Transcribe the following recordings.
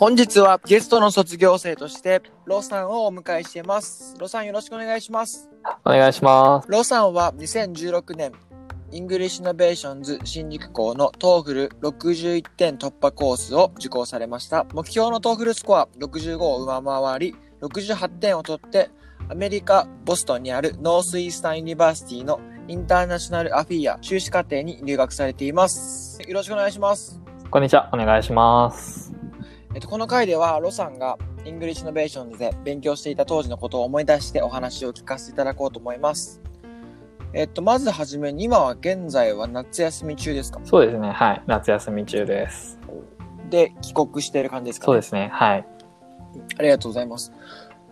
本日はゲストの卒業生としてロさんをお迎えしています。ロさんよろしくお願いします。お願いします。ロさんは2016年 English Innovations 新宿校の TOEFL61 点突破コースを受講されました。目標の TOEFL スコア65を上回り68点を取ってアメリカ・ボストンにある Northeastern University の International Affairs 修士課程に留学されています。よろしくお願いします。こんにちは。お願いします。えっと、この回では、ロさんが English Innovations で勉強していた当時のことを思い出してお話を聞かせていただこうと思います。えっと、まずはじめに、今は現在は夏休み中ですか？そうですね。はい。夏休み中です。で、帰国している感じですか、ね、そうですね。はい。ありがとうございます。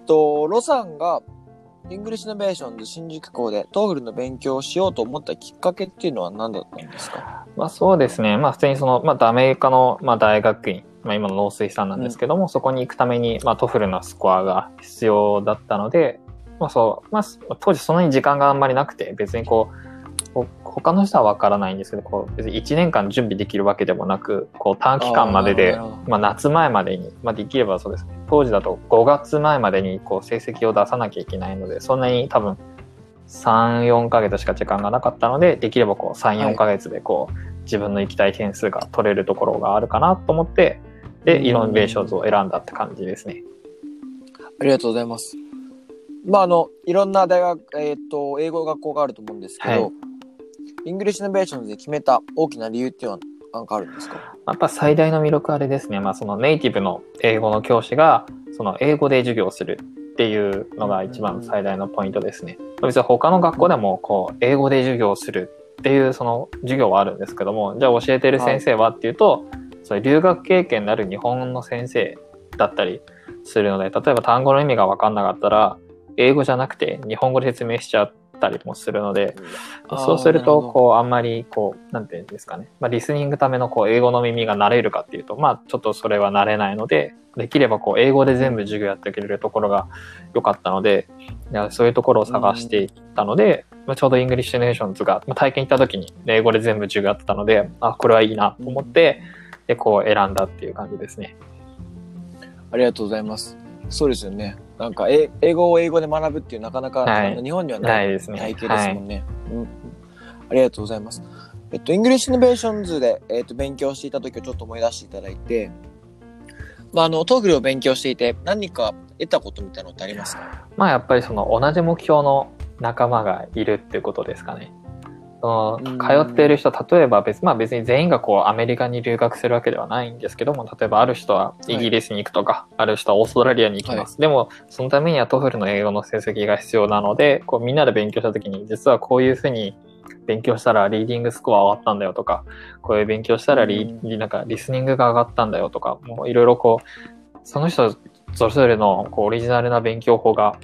と、ロさんが English Innovations 新宿校で TOEFL の勉強をしようと思ったきっかけっていうのは何だったんですか？まあそうですね。まあ普通にその、まあアメリカの、まあ、大学院、まあ今の Northeastern なんですけども、うん、そこに行くために、まあ TOEFL のスコアが必要だったので、まあそう、まあ当時そんなに時間があんまりなくて、別にこう、他の人はわからないんですけど、こう別に1年間準備できるわけでもなく、こう短期間までで、まあ夏前までに、まあできればそうですね。当時だと5月前までにこう成績を出さなきゃいけないので、そんなに多分3、4ヶ月しか時間がなかったので、できればこう3、4ヶ月でこう、はい、自分の行きたい点数が取れるところがあるかなと思って、で、 Innovations を選んだって感じですね。ありがとうございます。まあ、あの、いろんな大学、えっ、ー、と、英語学校があると思うんですけど、はい、 English Innovations で決めた大きな理由っていうのは何かあるんですか？やっぱ最大の魅力はあれですね。まあ、そのネイティブの英語の教師が、その英語で授業をするっていうのが一番最大のポイントですね。別に他の学校でも、こう、英語で授業をするっていうその授業はあるんですけども、じゃあ教えてる先生はっていうと、はい、それ留学経験のある日本の先生だったりするので、例えば単語の意味が分かんなかったら、英語じゃなくて日本語で説明しちゃったりもするので、そうすると、こう、あんまり、こう、なんていうんですかね。まあ、リスニングための、こう、英語の耳が慣れるかっていうと、まあ、ちょっとそれは慣れないので、できれば、こう、英語で全部授業やってくれるところが良かったので、そういうところを探していったので、まあ、ちょうど English Innovations が、まあ、体験行った時に、英語で全部授業やってたので、あ、これはいいなと思って、で、こう、選んだっていう感じですね。ありがとうございます。そうですよね。なんか英語を英語で学ぶっていうなかなか、はい、日本にはないないですね。体系ですもんね、はいうん。ありがとうございます。えっと、 English Innovations で、えっと、勉強していた時をちょっと思い出していただいて、まあ、あの、 TOEFL を勉強していて何か得たことみたいなのってありますか？まあ、やっぱりその同じ目標の仲間がいるっていうことですかね。その通っている人例えば別,、まあ、別に全員がこうアメリカに留学するわけではないんですけども例えばある人はイギリスに行くとか、はい、ある人はオーストラリアに行きます、はい、でもそのためには TOEFL の英語の成績が必要なのでこうみんなで勉強した時に実はこういうふうに勉強したらリーディングスコア上がったんだよとかこういう勉強したらリ,、なんかリスニングが上がったんだよとかもういろいろこうその人それぞれのこうオリジナルな勉強法が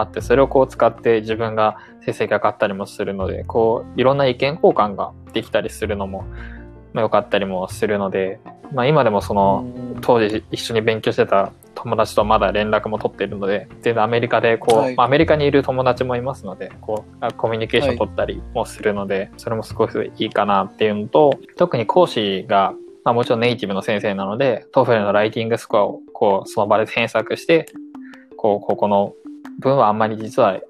あってそれをこう使って自分が成績が上がったりもするのでこういろんな意見交換ができたりするのも、まあ、よかったりもするので、まあ、今でもその当時一緒に勉強してた友達とまだ連絡も取っているので全然アメリカでこう、はい、まあ、アメリカにいる友達もいますのでこうコミュニケーション取ったりもするので、はい、それもすごくいいかなっていうのと特に講師がまあ、もちろんネイティブの先生なので、 TOEFL のライティングスコアをこうその場で添削して、こう、ここの文はあんまり実は、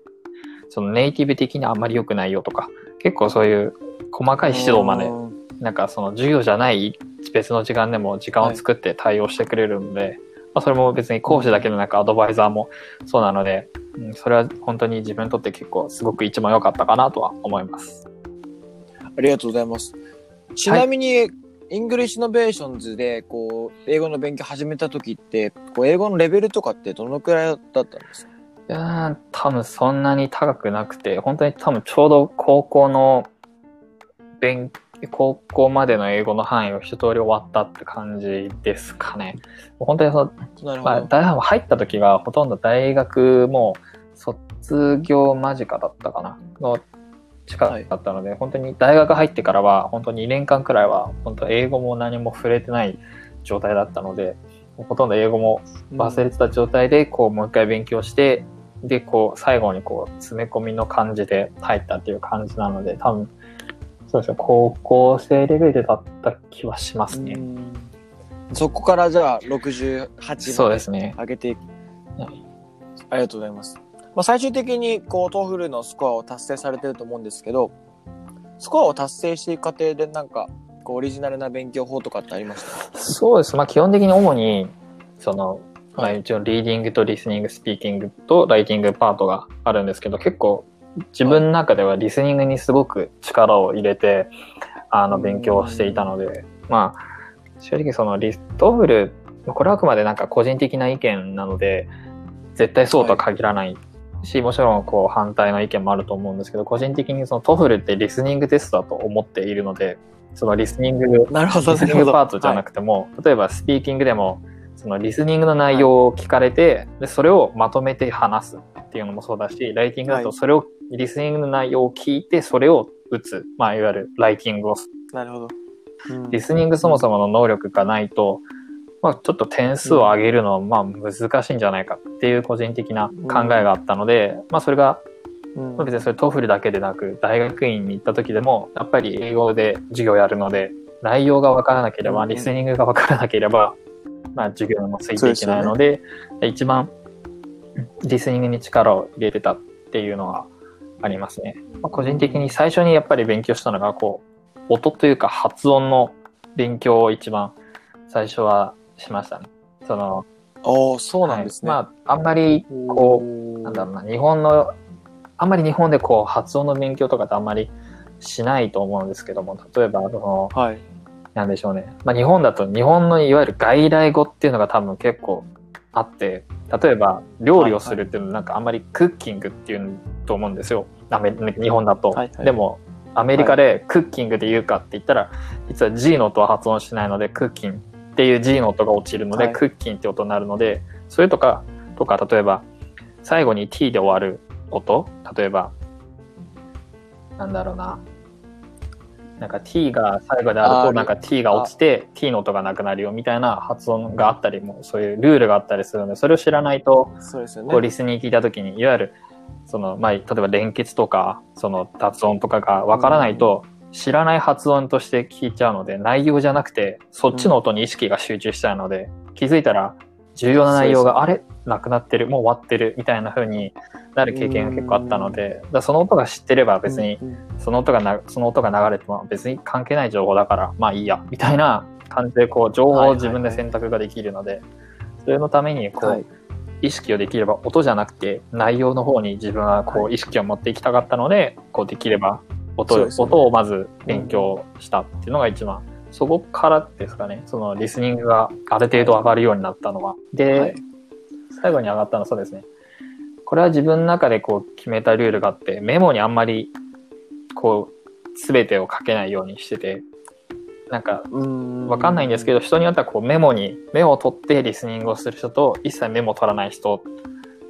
そのネイティブ的にあんまり良くないよとか、結構そういう細かい指導まで、なんかその授業じゃない別の時間でも時間を作って対応してくれるので、はい、まあ、それも別に講師だけでなくアドバイザーもそうなので、うん、それは本当に自分にとって結構すごく一番良かったかなとは思います。ありがとうございます。ちなみに、はい English Innovations で、こう、英語の勉強始めた時って、こう、英語のレベルとかってどのくらいだったんですかいやー多分そんなに高くなくて、本当に多分ちょうど高校の勉高校までの英語の範囲を一通り終わったって感じですかね。本当にその。まあ、大学入った時がほとんど大学も卒業間近だったかなの近くだったので、本当に大学入ってからは本当に2年間くらいは本当英語も何も触れてない状態だったので、ほとんど英語も忘れてた状態でこうもう一回勉強して、でこう最後にこう詰め込みの感じで入ったっていう感じなので多分そうですね高校生レベルだった気はしますね。うんそこからじゃあ68そうまでですね。上げていく。はいありがとうございます。まあ、最終的にこう TOEFL のスコアを達成されてると思うんですけど、スコアを達成していく過程でなんかこうオリジナルな勉強法とかってありましたそうです。まあ基本的に主にそのまあ、はい一応リーディングとリスニング、スピーキングとライティングパートがあるんですけど、結構自分の中ではリスニングにすごく力を入れて、あの、勉強していたので、まあ、正直そのリストフル、これはあくまでなんか個人的な意見なので、絶対そうとは限らないし、もちろんこう反対の意見もあると思うんですけど、個人的にその TOEFL ってリスニングテストだと思っているので、そのリスニングなるほリスニングパートじゃなくても、例えばスピーキングでもそのリスニングの内容を聞かれて、でそれをまとめて話すっていうのもそうだしライティングだはい。とそれを、リスニングの内容を聞いてそれを打つ、まあ、いわゆるライティングをなるほど。うん。リスニングそもそもの能力がないと、まあ、ちょっと点数を上げるのはまあ難しいんじゃないかっていう個人的な考えがあったので、まあ、それがうん。まあ別にそれ TOEFL だけでなく大学院に行った時でもやっぱり英語で授業やるので内容が分からなければ、うん。リスニングが分からなければ、まあ、授業にもついていけないので一番リスニングに力を入れてたっていうのはありますね。まあ、個人的に最初にやっぱり勉強したのがこう音というか発音の勉強を一番最初はしましたね。そのおーそうなんですね。はいまああんまりこううなんだろうな、日本の、あんまり日本でこう発音の勉強とかってあんまりしないと思うんですけども、例えば、その、はい。なんでしょうね。まあ日本だと日本のいわゆる外来語っていうのが多分結構あって、例えば料理をするっていうのなんかあんまりクッキングっていうと思うんですよ。日本だと。はいはいでも、アメリカでクッキングで言うかって言ったら、実は G の音は発音しないので、クッキンっていう G の音が落ちるので、はいクッキンって音になるので、それとか、とか、例えば、最後に T で終わる音、例えば、なんだろうな。なんか T が最後であると、なんか T が落ちて T の音がなくなるよみたいな発音があったりも、そういうルールがあったりするので、それを知らないと。こうリスに聞いたときに、いわゆる、その、まあ、例えば連結とか、その発音とかがわからないと、知らない発音として聞いちゃうので、内容じゃなくて、そっちの音に意識が集中しちゃうので、気づいたら、重要な内容が、あれ？なくなってる、もう終わってる、みたいな風になる経験が結構あったので、だその音が知ってれば別に、その音がな、その音が流れても別に関係ない情報だから、まあいいや、みたいな感じで、こう、情報を自分で選択ができるので、それのために、こう、はい。意識をできれば音じゃなくて内容の方に自分はこはう意識を持っていきたかったので、こうできれば音,、ね。音をまず勉強したっていうのが一番、そこからですかねそのリスニングがある程度上がるようになったのは。で、はい最後に上がったのはそうですねこれは自分の中でこう決めたルールがあってメモにあんまりこう全てを書けないようにしててなんかわかんないんですけど。ど、人によってはこうメモに、メモを取ってリスニングをする人と、一切メモを取らない人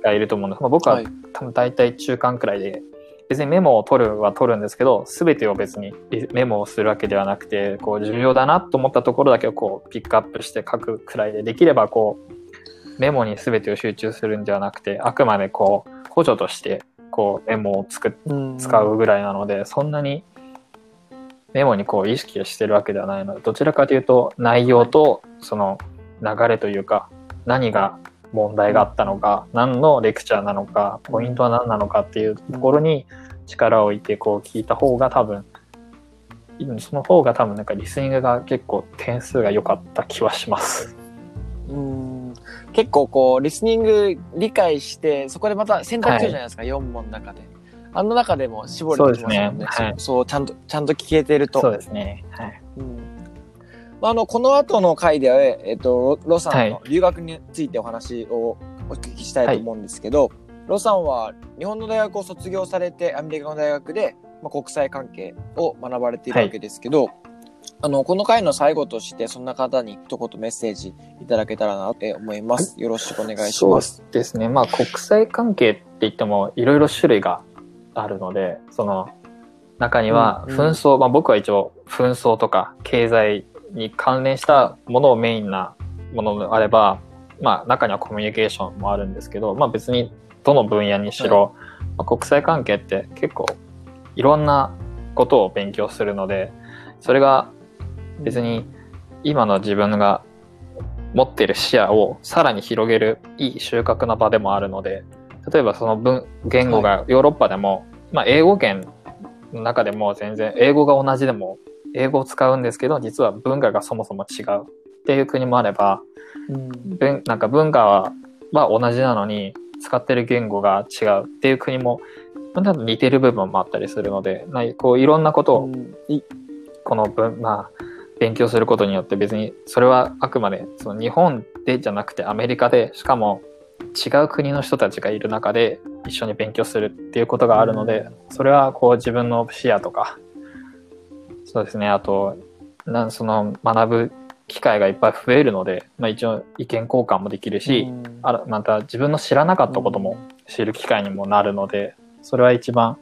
がいると思うんです。まあ、僕ははい多分大体中間くらいで、別にメモを取るは取るんですけど、すべてを別にメモをするわけではなくて、こう重要だなと思ったところだけをこうピックアップして書くくらいで、できればこう、メモにすべてを集中するんではなくて、あくまでこう、補助として、こうメモを作っうん使うぐらいなので、そんなにメモにこう意識をしてるわけではないので、どちらかというと内容とその流れというか、何が問題があったのか、何のレクチャーなのか、ポイントは何なのかっていうところに力を置いてこう聞いた方が多分、その方が多分なんかリスニングが結構点数が良かった気はします。うん結構こう、リスニング理解して、そこでまた選択するじゃないですか、4問の中で。あの中でも絞れてきますもんね。そうですねはいそうそう、ちゃんと、ちゃんと聞けてると。そうですね。はい。うんまあ、あの、この後の回では、えっと、ロロさんはいの留学についてお話をお聞きしたいと思うんですけど、ロさんは日本の大学を卒業されてアメリカの大学で、まあ、国際関係を学ばれているわけですけど、はい、あのこの回の最後としてそんな方に一言メッセージいただけたらなと思います。よろしくお願いします。そうですね。まあ国際関係って言ってもいろいろ種類があるので、その中には紛争、うんうん、まあ僕は一応紛争とか経済に関連したものをメインなものであれば、まあ中にはコミュニケーションもあるんですけど、まあ別にどの分野にしろ、はい、まあ、国際関係って結構いろんなことを勉強するので、それが別に今の自分が持ってる視野をさらに広げるいい収穫の場でもあるので、例えばその文言語がヨーロッパでも、はい、まあ英語圏の中でも全然英語が同じでも英語を使うんですけど実は文化がそもそも違うっていう国もあれば、うん、なんか文化はは同じなのに使ってる言語が違うっていう国も似てる部分もあったりするのでこういろんなことを、うん、この文まあ勉強することによって別にそれはあくまでその日本でじゃなくてアメリカでしかも違う国の人たちがいる中で一緒に勉強するっていうことがあるので、それはこう自分の視野とか、そうですね、あと、なんその学ぶ機会がいっぱい増えるので、まあ、一応意見交換もできるし、あらまた自分の知らなかったことも知る機会にもなるので、それは一番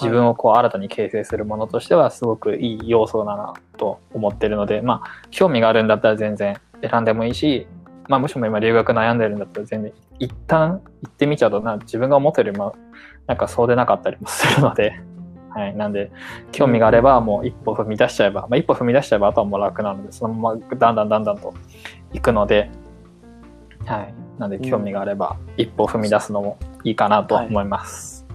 自分をこう新たに形成するものとしてはすごくいい要素だなと思ってるので、まあ、興味があるんだったら全然選んでもいいし、まあ、もしも今留学悩んでるんだったら全然一旦行ってみちゃうとな自分が思ってるよりもなんかそうでなかったりもするので、はい。なんで、興味があればもう一歩踏み出しちゃえば、まあ、一歩踏み出しちゃえばあとはもう楽なので、そのままだんだんだんだんと行くので、はい。なんで興味があれば一歩踏み出すのもいいかなと思います。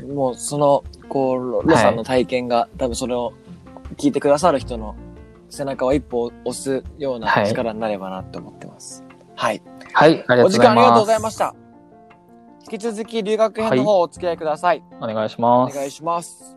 はい、もうその、こう、ロさんの体験が、はい、多分それを聞いてくださる人の背中を一歩押すような力になればなって思ってます。はい。はい、はい、お時間ありがとうございました。引き続き留学編の方お付き合いください。はい、お願いします。お願いします。